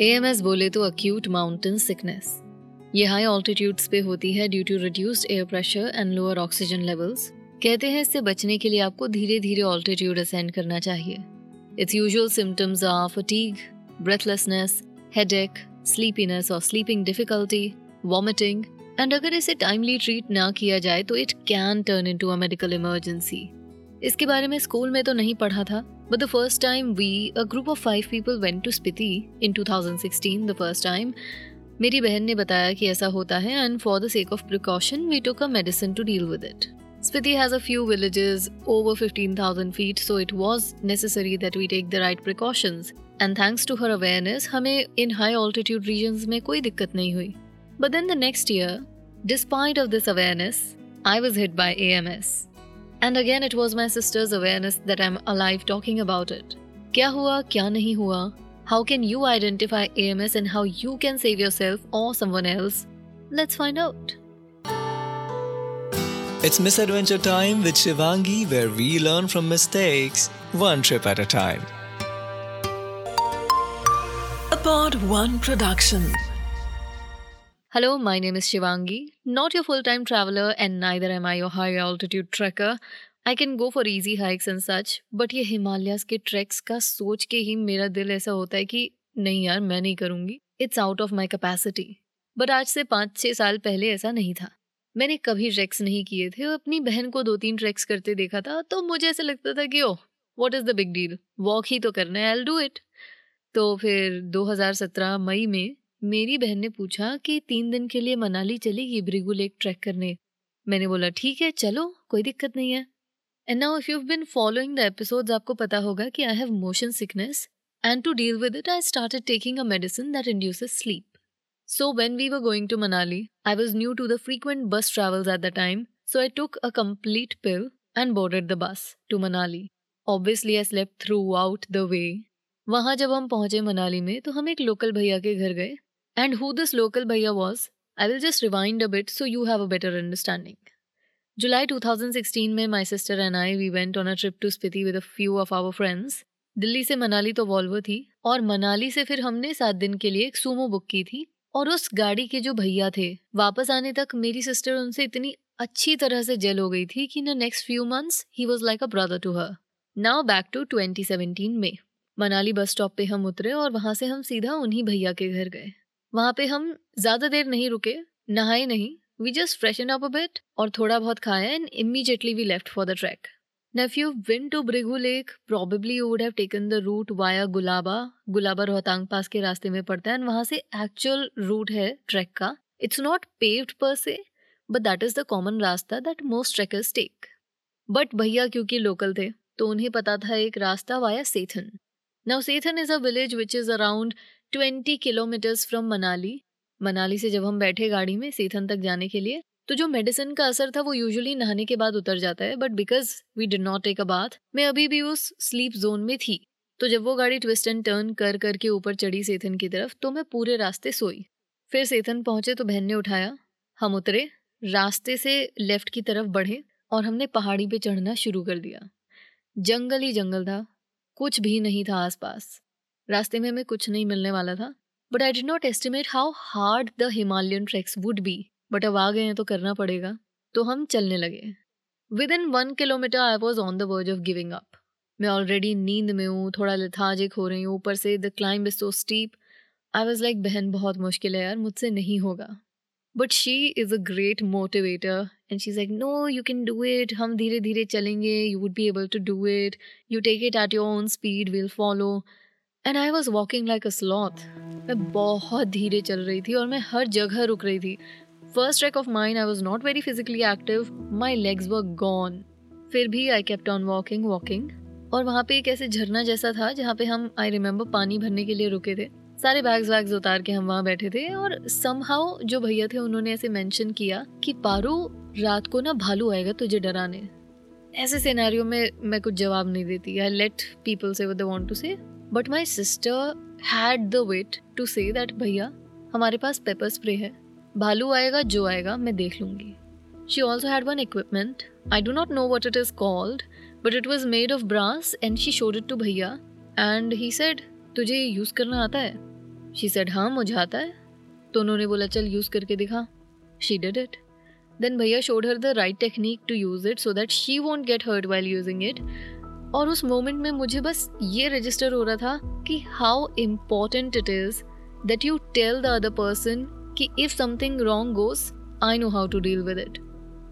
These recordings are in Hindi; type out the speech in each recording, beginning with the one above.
एएमएस बोले तो अक्यूट माउंटेन सिकनेस ये हाई ऑल्टीट्यूड्स पे होती है due to reduced air pressure and lower oxygen levels कहते हैं इससे बचने के लिए आपको धीरे धीरे ऑल्टीट्यूड असेंड करना चाहिए. It's usual symptoms are fatigue breathlessness headache sleepiness और स्लीपिंग डिफिकल्टी वॉमिटिंग एंड अगर इसे टाइमली ट्रीट ना किया जाए तो it can turn into a medical emergency इसके बारे में स्कूल में तो नहीं पढ़ा था। But the first time we a group of five people went to Spiti in 2016 the first time मेरी बहन ने बताया कि ऐसा होता है and for the sake of precaution we took a medicine to deal with it Spiti has a few villages over 15,000 feet, so it was necessary that we take the right precautions. And thanks to her awareness, हमें in high altitude regions में कोई दिक्कत नहीं हुई. But then the next year, despite of this awareness, I was hit by AMS. And again, it was my sister's awareness that I'm alive talking about it. Kya hua, kya nahi hua? How can you identify AMS and how you can save yourself or someone else? Let's find out. It's Misadventure Time with Shivangi, where we learn from mistakes one trip at a time. A Pod One Production. Hello, my name is Shivangi, not your full time traveler, and neither am I your high altitude trekker. I can go for easy hikes and such but ये हिमालयाज के ट्रैक्स का सोच के ही मेरा दिल ऐसा होता है कि नहीं यार मैं नहीं करूँगी। It's out of my capacity but आज से पाँच छः साल पहले ऐसा नहीं था। मैंने कभी ट्रैक्स नहीं किए थे और अपनी बहन को दो तीन ट्रैक्स करते देखा था तो मुझे ऐसा लगता था कि ओह what is the big deal walk ही तो करना है आई डू इट तो फिर 2017 मई में मेरी बहन ने पूछा कि तीन दिन के लिए मनाली चलेगी ब्रिगू लेक ट्रैक करने मैंने बोला ठीक है चलो कोई दिक्कत नहीं है and now if you been following the episodes आपको पता होगा कि I have motion sickness and to deal with it I started taking a medicine that induces sleep So when we were going to Manali, I was new to the frequent bus travels at the time, so I took a complete pill and boarded the bus to Manali. Obviously, I slept throughout the way. वहाँ जब हम पहुँचे मनाली में तो हम एक लोकल भैया के घर गए and who this local bhaiya was I will just rewind a bit so you have a better understanding जुलाई 2016 में my sister and I we went on a trip to Spiti with a few of our friends Delhi से मनाली तो वॉल्वो थी, और मनाली से फिर हमने सात दिन के लिए एक सूमो बुक की थी, और उस गाड़ी के जो भैया थे, वापस आने तक मेरी सिस्टर उनसे इतनी अच्छी तरह से जेल हो गई थी कि in next few months he was like a brother to her now back to 2017 में, मनाली बस स्टॉप पे हम उतरे और वहाँ से हम सीधा उन्हीं भैया के घर गए। वहाँ पे हम ज़्यादा देर नहीं रुके नहाए नहीं we just freshen up a bit और थोड़ा बहुत खाया and immediately we left for the trek Now, if you've been to Brigu Lake, probably you would have taken the route via Gulaba Gulaba Rohtang pass के रास्ते में पड़ता है एंड वहाँ से एक्चुअल रूट है ट्रैक का. It's not paved per se but that is the common rasta that most trekkers take but भैया क्योंकि लोकल थे तो उन्हें पता था एक रास्ता via Sethan now Sethan is a village which is around twenty kilometres from Manali. Manali से जब हम बैठे गाड़ी में सेथन तक जाने के लिए तो जो मेडिसिन का असर था वो यूजुअली नहाने के बाद उतर जाता है but because we did not take a bath मैं अभी भी उस स्लीप जोन में थी। तो जब वो गाड़ी ट्विस्ट एंड टर्न कर करके ऊपर चढ़ी सेथन की तरफ़ तो मैं पूरे रास्ते सोई। फिर सेथन पहुँचे तो बहन ने उठाया, हम उतरे, रास्ते से लेफ़्ट की तरफ़ बढ़े और हमने पहाड़ी पे चढ़ना शुरू कर दिया। जंगल ही जंगल था, कुछ भी नहीं था आसपास। रास्ते में हमें कुछ नहीं मिलने वाला था। But I did not estimate how hard the Himalayan treks would be but अब आ गए हैं तो करना पड़ेगा। तो हम चलने लगे। Within one kilometre I was on the verge of giving up मैं ऑलरेडी नींद में हूँ, थोड़ा लथाजिक हो रही हूँ, ऊपर से the climb is so steep I was like बहन, बहुत मुश्किल है यार, मुझसे नहीं होगा। But she is a great motivator and she is like no you can do it हम धीरे धीरे चलेंगे. You would be able to do it you take it at your own speed will follow and I was walking like a sloth मैं बहुत धीरे चल रही थी और मैं हर जगह रुक रही थी। First track of mind I was not very physically active my legs were gone फिर भी I kept on walking walking और वहाँ पे एक ऐसे झरना जैसा था जहाँ पे हम आई रिमेम्बर पानी भरने के लिए रुके थे। सारे बैग्स वैग्स उतार के हम वहाँ बैठे थे और समहाउ जो भैया थे उन्होंने ऐसे मेंशन किया कि, पारू, रात को ना भालू आएगा तुझे डराने। ऐसे सिनेरियो में मैं कुछ जवाब नहीं देती। I let people say they want to say but my sister had the wait to say that भैया, हमारे पास पेपर स्प्रे है। भालू आएगा, जो आएगा, मैं देख लूँगी. She also had one equipment I do not know what it is called but it was made of brass and she showed it to भैया एंड ही सेड तुझे यूज़ करना आता है? शी सेड हाँ मुझे आता है. तो उन्होंने बोला, चल यूज़ करके दिखा. शी डिड इट देन भैया showed her the right technique to use it so that she won't get hurt while using it और उस मोमेंट में मुझे बस ये रजिस्टर हो रहा था कि how important it is that you tell the other person कि if something wrong goes I know how to deal with it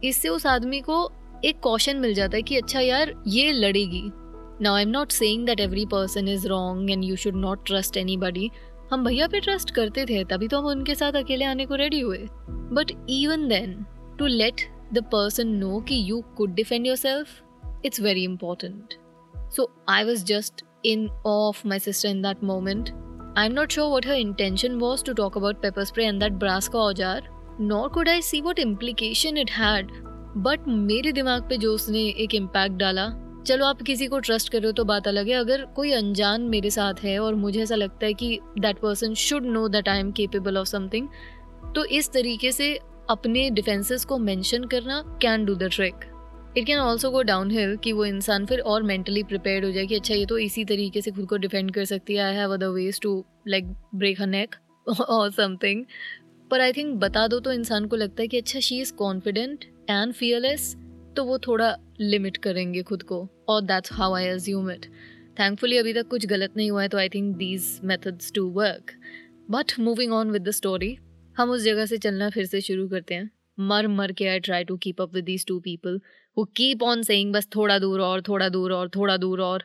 इससे उस आदमी को एक कॉशन मिल जाता है कि अच्छा यार, ये लड़ेगी। Now I am not saying that every person is wrong and you should not trust anybody हम भैया पे ट्रस्ट करते थे, तभी तो हम उनके साथ अकेले आने को रेडी हुए। But even then to let the person know कि you could defend yourself it's very important so I was just in awe of my sister in that moment. I'm not sure what her intention was to talk about pepper spray and that brass का औज़ार nor could I see what implication it had. But मेरे दिमाग पे जो उसने एक इम्पैक्ट डाला चलो आप किसी को ट्रस्ट करो तो बात अलग है अगर कोई अनजान मेरे साथ है और मुझे ऐसा लगता है कि that person should know that I am capable of something तो इस तरीके से अपने डिफेंसेस को मेंशन करना can do the trick it can also go downhill कि वो इंसान फिर और मेंटली प्रिपेयर हो जाए कि अच्छा ये तो इसी तरीके से खुद को डिफेंड कर सकती है। I have other ways to like break a neck और समथिंग पर आई थिंक बता दो तो इंसान को लगता है कि अच्छा she is confident and fearless तो वो थोड़ा लिमिट करेंगे खुद को। और that's how I assume it thankfully अभी तक कुछ गलत नहीं हुआ है तो I think these methods to work but moving on with the story हम उस जगह से चलना फिर से शुरू करते हैं। मर मर के I try to keep up with these two people who keep on saying बस थोड़ा दूर और, थोड़ा दूर और, थोड़ा दूर और।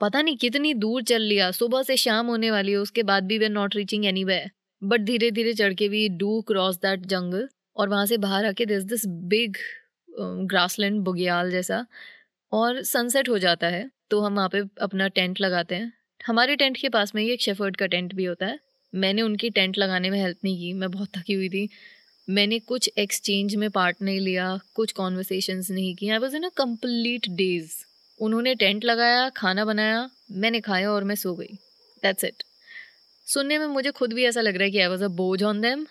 पता नहीं कितनी दूर चल लिया। सुबह से शाम होने वाली है, उसके बाद भी we not reaching anyway but धीरे धीरे चढ़ के we do cross that jungle और वहाँ से बाहर आके this this big grassland bugyal जैसा और सनसेट हो जाता है। तो हम वहाँ पे अपना टेंट लगाते हैं। हमारे टेंट के पास में ही एक शेफर्ड का टेंट भी होता है। मैंने उनकी टेंट लगाने में हेल्प नहीं की, मैं बहुत थकी हुई थी। मैंने कुछ एक्सचेंज में पार्ट नहीं लिया, कुछ कॉन्वर्सेशंस नहीं की I was in a complete daze उन्होंने टेंट लगाया, खाना बनाया, मैंने खाया और मैं सो गई। दैट्स इट सुनने में मुझे खुद भी ऐसा लग रहा है कि आई वॉज़ अ बोझ ऑन देम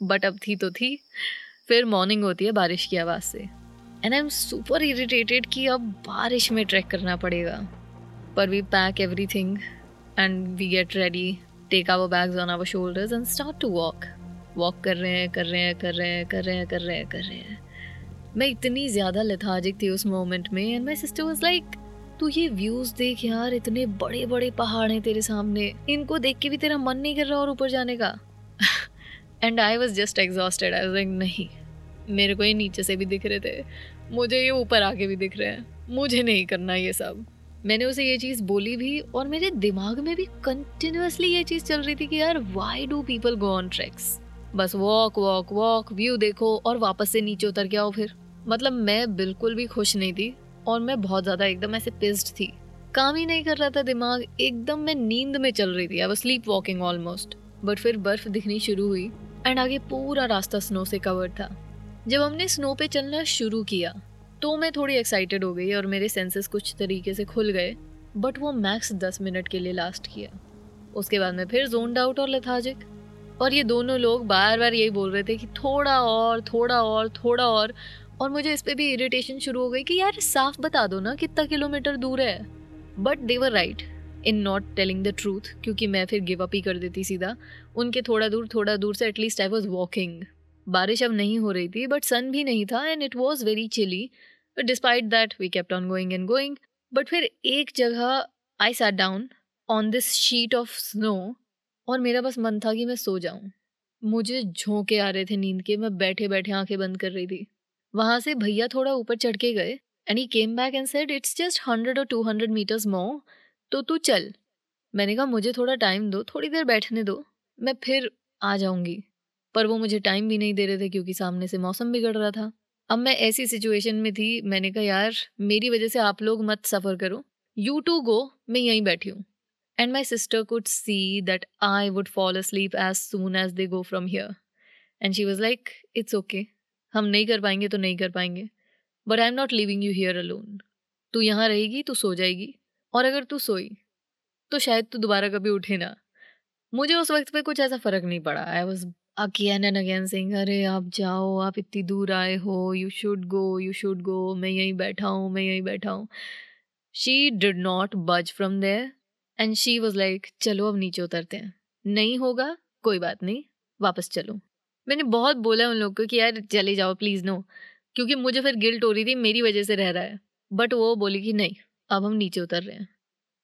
बट अब थी तो थी। फिर मॉर्निंग होती है बारिश की आवाज़ से। And I am super irritated कि अब बारिश में ट्रैक करना पड़ेगा। पर we pack everything and we get ready take our bags on our shoulders and start to walk walk कर रहे हैं, कर रहे हैं, कर रहे हैं, कर रहे हैं, कर रहे हैं, कर रहे हैं। मैं इतनी ज़्यादा लथाजिक थी उस मोमेंट में and my sister was like तू ये व्यूज़ देख यार, इतने बड़े बड़े पहाड़ हैं तेरे सामने। इनको देख के भी तेरा मन नहीं कर रहा और ऊपर जाने का? And I was just exhausted I like नहीं, मेरे को ये नीचे से भी दिख रहे थे। मुझे ये ऊपर आके भी दिख रहे हैं। मुझे नहीं करना ये सब। मैंने उसे ये चीज़ बोली भी और मेरे दिमाग में भी कंटिन्यूसली ये चीज़ चल रही थी कि यार why do people go on treks बस वॉक वॉक वॉक व्यू देखो और वापस से नीचे उतर के आओ फिर। मतलब मैं बिल्कुल भी खुश नहीं थी और मैं बहुत ज़्यादा एकदम ऐसे पिस्ड थी। काम ही नहीं कर रहा था दिमाग, एकदम मैं नींद में चल रही थी। I sleep walking almost but फिर बर्फ़ दिखनी शुरू हुई एंड आगे पूरा रास्ता स्नो से कवर्ड था। जब हमने स्नो पे चलना शुरू किया तो मैं थोड़ी एक्साइटेड हो गई और मेरे सेंसेस कुछ तरीके से खुल गए बट वो मैक्स दस मिनट के लिए लास्ट किया। उसके बाद मैं फिर जोन आउट और लथाजिक और ये दोनों लोग बार बार यही बोल रहे थे कि थोड़ा और थोड़ा और थोड़ा और। और मुझे इस पर भी इरिटेशन शुरू हो गई कि यार साफ़ बता दो ना कितना किलोमीटर दूर है। But they were right in not telling the truth क्योंकि मैं फिर गिव अप ही कर देती सीधा। उनके थोड़ा दूर थोड़ा दूर से एटलीस्ट आई वॉज़ वॉकिंग बारिश अब नहीं हो रही थी बट सन भी नहीं था and it was very chilly but despite that we kept on going and going but फिर एक जगह I sat down on this sheet of snow और मेरा बस मन था कि मैं सो जाऊँ। मुझे झोंके आ रहे थे नींद के, मैं बैठे बैठे आँखें बंद कर रही थी। वहाँ से भैया थोड़ा ऊपर चढ़ के गए and he came back and said it's just hundred और टू हंड्रेड मीटर्स मो तो तू चल। मैंने कहा, मुझे थोड़ा टाइम दो, थोड़ी देर बैठने दो, मैं फिर आ जाऊँगी। पर वो मुझे टाइम भी नहीं दे रहे थे क्योंकि सामने से मौसम बिगड़ रहा था। अब मैं ऐसी सिचुएशन में थी, मैंने कहा, यार, मेरी वजह से आप लोग मत सफ़र करो। यू टू गो मैं यहीं बैठी हूँ। And my sister could see that I would fall asleep as soon as they go from here. And she was like, It's okay. हम नहीं कर पाएँगे तो नहीं कर पाएँगे. But I am not leaving you here alone तू यहाँ रहेगी तू सो जाएगी. और अगर तू सोई तो शायद तू दोबारा कभी उठे ना. मुझे उस वक्त पे कुछ ऐसा फ़र्क नहीं पड़ा. I was again and again saying अरे आप जाओ आप इतनी दूर आए हो. You should go you should go मैं यहीं बैठा हूँ मैं यहीं बैठा हूँ. She did not budge from there and she was like चलो अब नीचे उतरते हैं. नहीं होगा, कोई बात नहीं, वापस चलो. मैंने बहुत बोला उन लोग को कि, यार, चले जाओ प्लीज़ नो क्योंकि मुझे फिर गिल्ट हो रही थी, मेरी वजह से रह रहा है। बट वो बोली कि, नहीं, अब हम नीचे उतर रहे हैं.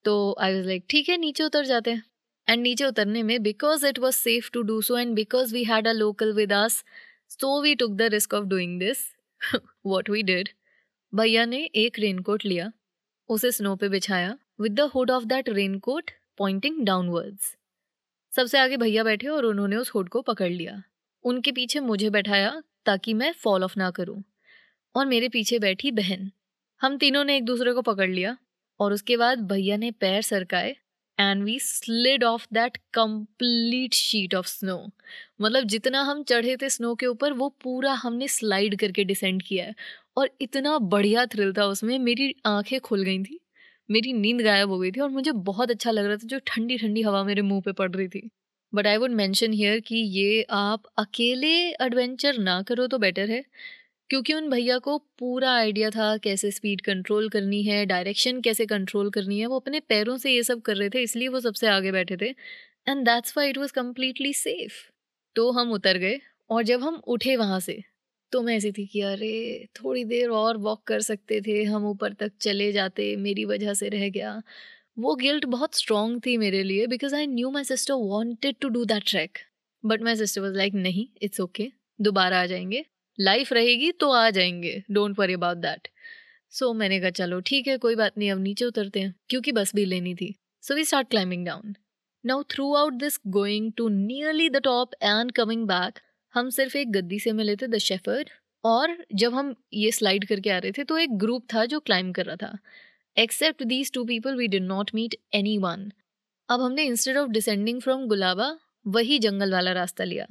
तो आई वॉज़ लाइक ठीक है, नीचे उतर जाते हैं. एंड नीचे उतरने में because it was safe to do so and because we had a local with us so we took the risk of doing this what we did भैया ने एक रेनकोट लिया, उसे स्नो पे बिछाया with the hood of that raincoat pointing downwards सबसे आगे भैया बैठे और उन्होंने उस हुड को पकड़ लिया। उनके पीछे मुझे बैठाया ताकि मैं फॉल ऑफ़ ना करूँ। और मेरे पीछे बैठी बहन। हम तीनों ने एक दूसरे को पकड़ लिया और उसके बाद भैया ने पैर सरकाए and we slid off that complete sheet of snow मतलब जितना हम चढ़े थे स्नो के ऊपर, वो पूरा हमने स्लाइड करके डिसेंड किया है। और इतना बढ़िया थ्रिल था उसमें, मेरी आँखें खुल गई थी। मेरी नींद गायब हो गई थी और मुझे बहुत अच्छा लग रहा था जो ठंडी ठंडी हवा मेरे मुँह पे पड़ रही थी। But I would mention here कि ये आप अकेले एडवेंचर ना करो तो बेटर है, क्योंकि उन भैया को पूरा आइडिया था कैसे स्पीड कंट्रोल करनी है डायरेक्शन कैसे कंट्रोल करनी है, वो अपने पैरों से ये सब कर रहे थे, इसलिए वो सबसे आगे बैठे थे। And that's why it was completely safe तो हम उतर गए और जब हम उठे वहाँ से तो मैं ऐसी थी कि, अरे, थोड़ी देर और वॉक कर सकते थे, हम ऊपर तक चले जाते, मेरी वजह से रह गया। वो गिल्ट बहुत स्ट्रॉन्ग थी मेरे लिए because I knew my sister wanted to do that trek but my sister was like नहीं इट्स ओके दोबारा आ जाएँगे। लाइफ रहेगी तो आ जाएँगे don't worry about that so मैंने कहा, चलो, ठीक है, कोई बात नहीं, अब नीचे उतरते हैं, क्योंकि बस भी लेनी थी। So we start climbing down now throughout this going to nearly the top and coming back हम सिर्फ़ एक गद्दी से मिले थे, द शेफर्ड, और जब हम ये स्लाइड करके आ रहे थे तो एक ग्रुप था जो क्लाइंब कर रहा था। Except these two people, we did not meet anyone अब हमने instead of descending from Gulaba, वही जंगल वाला रास्ता लिया।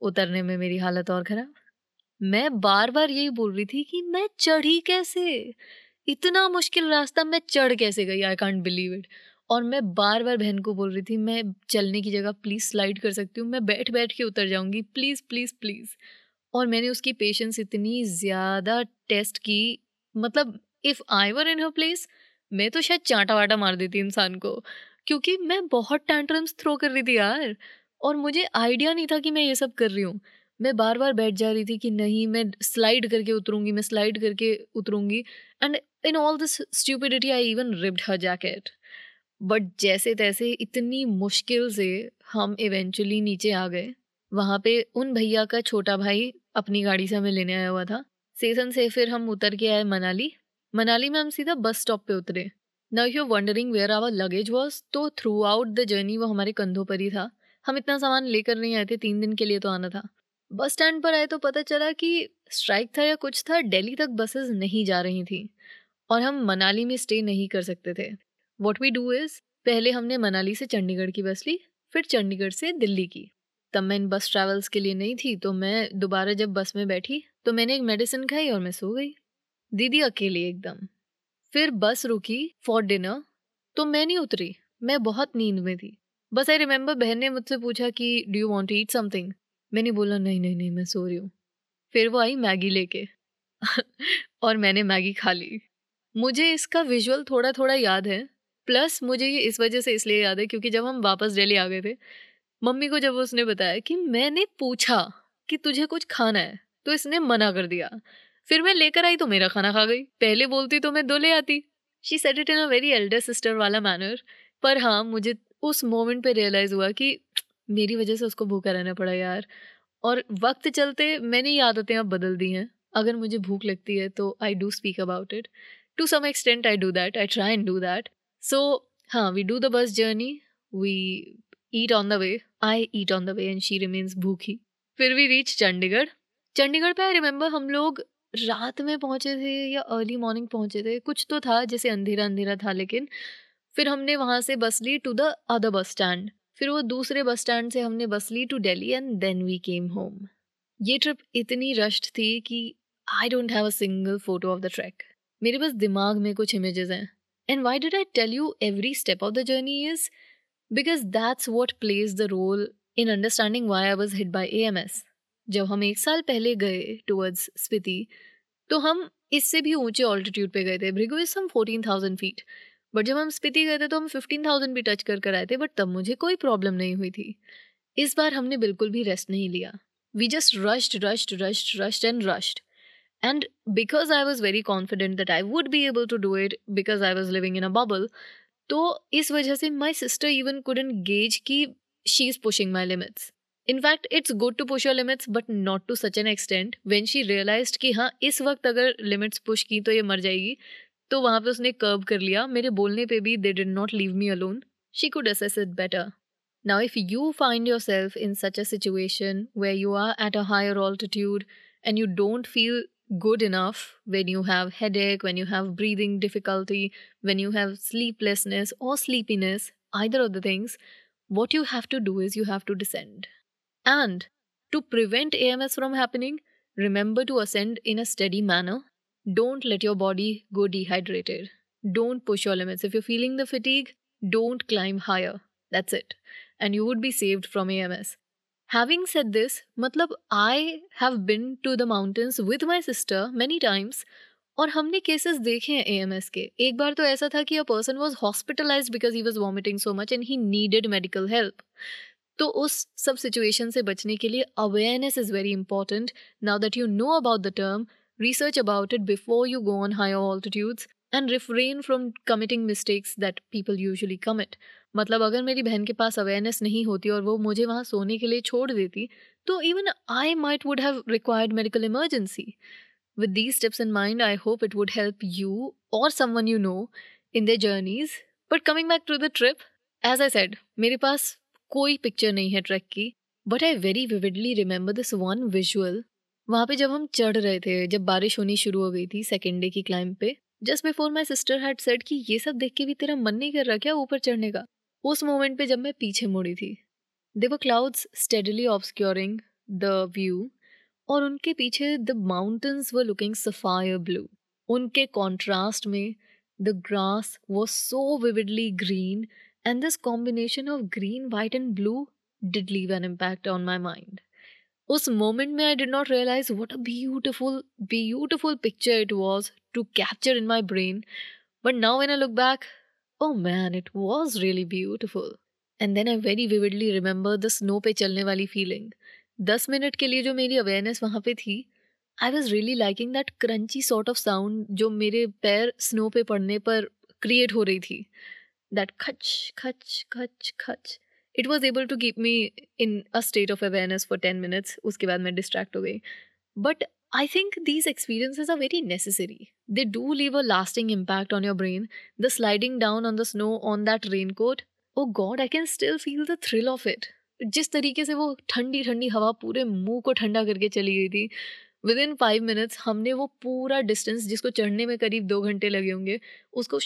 उतरने में मेरी हालत और खराब। मैं बार बार यही बोल रही थी कि मैं चढ़ी कैसे? इतना मुश्किल रास्ता मैं चढ़ कैसे गई? आई कॉन्ट बिलीव इट और मैं बार बार बहन को बोल रही थी, मैं चलने की जगह प्लीज़ स्लाइड कर सकती हूँ, मैं बैठ बैठ के उतर जाऊँगी प्लीज़ प्लीज़ प्लीज़ और मैंने उसकी पेशेंस इतनी ज़्यादा टेस्ट की मतलब if I were in her place मैं तो शायद चांटा वाटा मार देती इंसान को, क्योंकि मैं बहुत टैंट्रम्स थ्रो कर रही थी यार, और मुझे आइडिया नहीं था कि मैं ये सब कर रही हूँ। मैं बार बार बैठ जा रही थी कि नहीं, मैं स्लाइड करके उतरूँगी, मैं स्लाइड करके उतरूँगी and in all this stupidity I even ripped her jacket but जैसे तैसे इतनी मुश्किल से हम इवेंचुअली नीचे आ गए। वहाँ पे उन भैया का छोटा भाई अपनी गाड़ी से हमें लेने आया हुआ था। सेसन से फिर हम उतर के आए मनाली। मनाली में हम सीधा बस स्टॉप पे उतरे। Now you wondering where our luggage was तो थ्रू आउट द जर्नी वो हमारे कंधों पर ही था। हम इतना सामान लेकर नहीं आए थे, तीन दिन के लिए तो आना था। बस स्टैंड पर आए तो पता चला कि स्ट्राइक था या कुछ था दिल्ली तक बसेस नहीं जा रही थी। और हम मनाली में स्टे नहीं कर सकते थे। वॉट वी डू इज़ पहले हमने मनाली से चंडीगढ़ की बस ली, फिर चंडीगढ़ से दिल्ली की। तब मैं इन बस ट्रैवल्स के लिए नहीं थी तो मैं दोबारा जब बस में बैठी तो मैंने एक मेडिसिन खाई और मैं सो गई। दीदी अकेली एकदम। फिर बस रुकी फॉर डिनर तो मैं नहीं उतरी, मैं बहुत नींद में थी। बस आई रिमेंबर बहन ने मुझसे पूछा कि do you want eat something मैंने बोला, नहीं नहीं नहीं, मैं सो रही हूँ। फिर वो आई मैगी लेके। और मैंने मैगी खा ली। मुझे इसका विजुअल थोड़ा थोड़ा याद है। प्लस मुझे ये इस वजह से इसलिए याद है क्योंकि जब हम वापस दिल्ली आ गए थे, मम्मी को जब उसने बताया कि मैंने पूछा कि तुझे कुछ खाना है तो इसने मना कर दिया। फिर मैं लेकर आई तो मेरा खाना खा गई। पहले बोलती तो मैं दो ले आती। She said it in a very elder sister वाला मैनर पर हाँ मुझे उस मोमेंट पे रियलाइज़ हुआ कि मेरी वजह से उसको भूखा रहना पड़ा यार। और वक्त चलते मैंने ये आदतें अब बदल दी हैं। अगर मुझे भूख लगती है तो I do speak about it to some extent I do that I try and do that so हाँ we do the bus journey we eat on the way I eat on the way and she remains भूखी. फिर वी रीच चंडीगढ़. चंडीगढ़ पे आई रिमेंबर हम लोग रात में पहुँचे थे या अर्ली मॉर्निंग पहुँचे थे. कुछ तो था, जैसे अंधेरा अंधेरा था लेकिन फिर हमने वहाँ से bus Lee to the other bus stand फिर वो दूसरे बस स्टैंड से हमने bus Lee to Delhi and then we came home ये ट्रिप इतनी रश्ड थी कि I don't have a single photo of the trek मेरे पास दिमाग में कुछ इमेजेस हैं। And why did I tell you every step of the journey is because that's what plays the role in understanding why I was hit by A M S जब हम एक साल पहले गए टूवर्ड्स स्पीति तो हम इससे भी ऊँचे ऑल्टीट्यूड पे गए थे। Bhrigu is some fourteen thousand feet but जब हम स्पीति गए थे तो हम फिफ्टीन थाउज़ेंड भी टच कर कर आए थे बट तब मुझे कोई प्रॉब्लम नहीं हुई थी। इस बार हमने बिल्कुल भी रेस्ट नहीं लिया। We just rushed rushed rushed rushed and rushed and because I was very confident that I would be able to do it because I was living in a bubble तो इस वजह से my sister even couldn't gauge की she is pushing my limits in fact it's good to push your limits but not to such an extent when she realise कि हाँ इस वक्त अगर लिमिट्स पुश की तो ये मर जाएगी तो वहाँ पे उसने कर्व कर लिया। मेरे बोलने पे भी they did not leave me alone she could assess it better Now, if you find yourself in such a situation where you are at a higher altitude and you don't feel good enough when you have headache when you have breathing difficulty when you have sleeplessness or sleepiness either of the things what you have to do is you have to descend and to prevent ams from happening remember to ascend in a steady manner don't let your body go dehydrated. Don't push your limits. If you're feeling the fatigue, don't climb higher. That's it. And you would be saved from AMS. Having said this, मतलब I have been to the mountains with my sister many times और हमने केसेस देखे हैं एएमएस के। एक बार तो ऐसा था कि a person was hospitalised because he was vomiting so much and he needed medical help तो उस सब सिचुएशन से बचने के लिए awareness is very important now that you know about the term research about it before you go on higher altitudes and refrain from committing mistakes that people usually commit मतलब अगर मेरी बहन के पास अवेयरनेस नहीं होती और वो मुझे वहाँ सोने के लिए छोड़ देती तो even I might would have required medical emergency with these tips in mind I hope it would help you और some one you know in the journeys but coming back to the trip as I said मेरे पास कोई पिक्चर नहीं है ट्रैक की but I very vividly remember this one visual वहाँ पे जब हम चढ़ रहे थे, जब बारिश होनी शुरू हो गई थी सेकेंड डे की क्लाइंब पे just before my sister had said कि ये सब देख के भी तेरा मन नहीं कर रहा क्या ऊपर चढ़ने का? उस मोमेंट पे जब मैं पीछे मुड़ी थी there were clouds steadily obscuring the view और उनके पीछे the mountains were looking sapphire blue उनके कॉन्ट्रास्ट में the grass was so vividly green and this combination of green white and blue did leave an impact on my mind उस मोमेंट में I did not realise what a beautiful beautiful picture it was to capture in my brain but now when I look back oh man it was really beautiful and then I very vividly remember the snow पे चलने वाली फीलिंग दस मिनट के लिए जो मेरी अवेयरनेस वहाँ पे थी I was really liking that crunchy sort of sound जो मेरे पैर स्नो पे पड़ने पर क्रिएट हो रही थी दैट खच खच खच खच it was able to keep me in a state of awareness for ten minutes उसके बाद मैं डिस्ट्रैक्ट हो गई. But I think these experiences are very necessary they do leave a lasting impact on your brain the sliding down on the snow on that raincoat oh God I can still feel the thrill of it जिस तरीके से वो ठंडी ठंडी हवा पूरे मुँह को ठंडा करके चली गई थी विद इन फाइव मिनट्स हमने वो पूरा डिस्टेंस जिसको चढ़ने में करीब दो घंटे लगे होंगे, उसको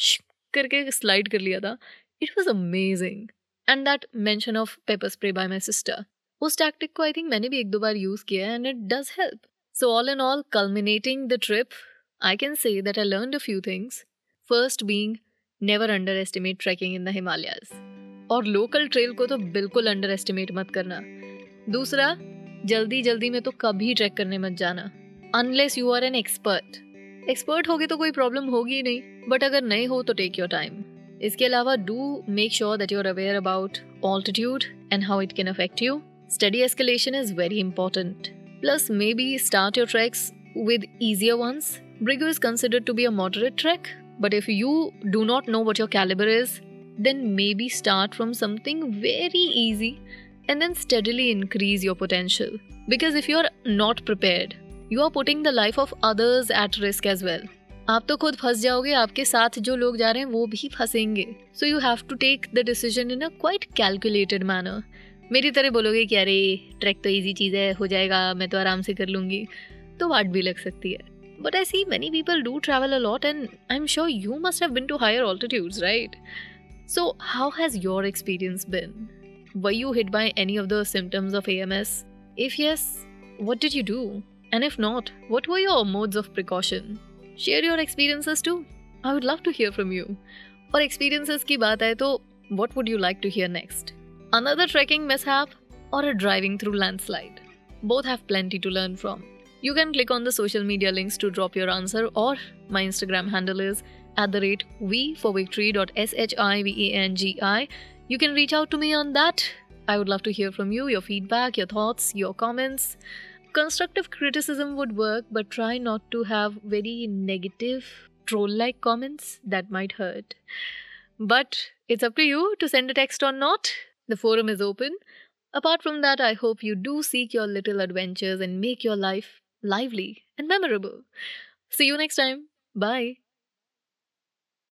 करके स्लाइड कर लिया था. It was amazing and that mention of pepper spray by my sister उस टैक्टिक को आई थिंक मैंने भी एक दो बार यूज़ किया है and it does help so all in all culminating the trip I can say that I learn a few things first being never underestimate trekking in the Himalayas और लोकल ट्रेल को तो बिल्कुल अंडर एस्टिमेट मत करना. दूसरा, जल्दी जल्दी में तो कभी ट्रैक करने मत जाना. Unless you are an expert expert होगी तो कोई प्रॉब्लम होगी नहीं. बट अगर नहीं हो तो टेक योर टाइम इसके अलावा do make sure that you are aware about altitude and how it can affect you steady escalation is very important plus maybe start your treks with easier ones. Brigu is considered to be a moderate trek, but if you do not know what your caliber is, then maybe start from something very easy and then steadily increase your potential. Because if you're not prepared, you are putting the life of others at risk as well. आप तो खुद फंस जाओगे आपके साथ जो लोग जा रहे हैं वो भी फंसेंगे। So you have to take the decision in a quite calculated manner मेरी तरह बोलोगे कि अरे ट्रैक तो ईजी चीज़ है हो जाएगा मैं तो आराम से कर लूँगी। तो वाट भी लग सकती है। But I see many people do travel a lot and I am sure you must have been to higher altitudes right so how has your experience been were you hit you any of the symptoms of A M S if yes, what did you do and if not what were your modes of precaution? Share your experiences to I would love to hear from you और एक्सपीरियंसेस की बात आए तो what would you like to hear next? Another trekking mishap or a driving through landslide? Both have plenty to learn from. You can click on the social media links to drop your answer, or my Instagram handle is at the rate V for victory dot S-H-I-V-A-N-G-I. You can reach out to me on that. I would love to hear from you, your feedback, your thoughts, your comments. Constructive criticism would work, but try not to have very negative, troll like comments that might hurt. But it's up to you to send a text or not. The forum is open. Apart from that, I hope you do seek your little adventures and make your life lively and memorable. See you next time. Bye.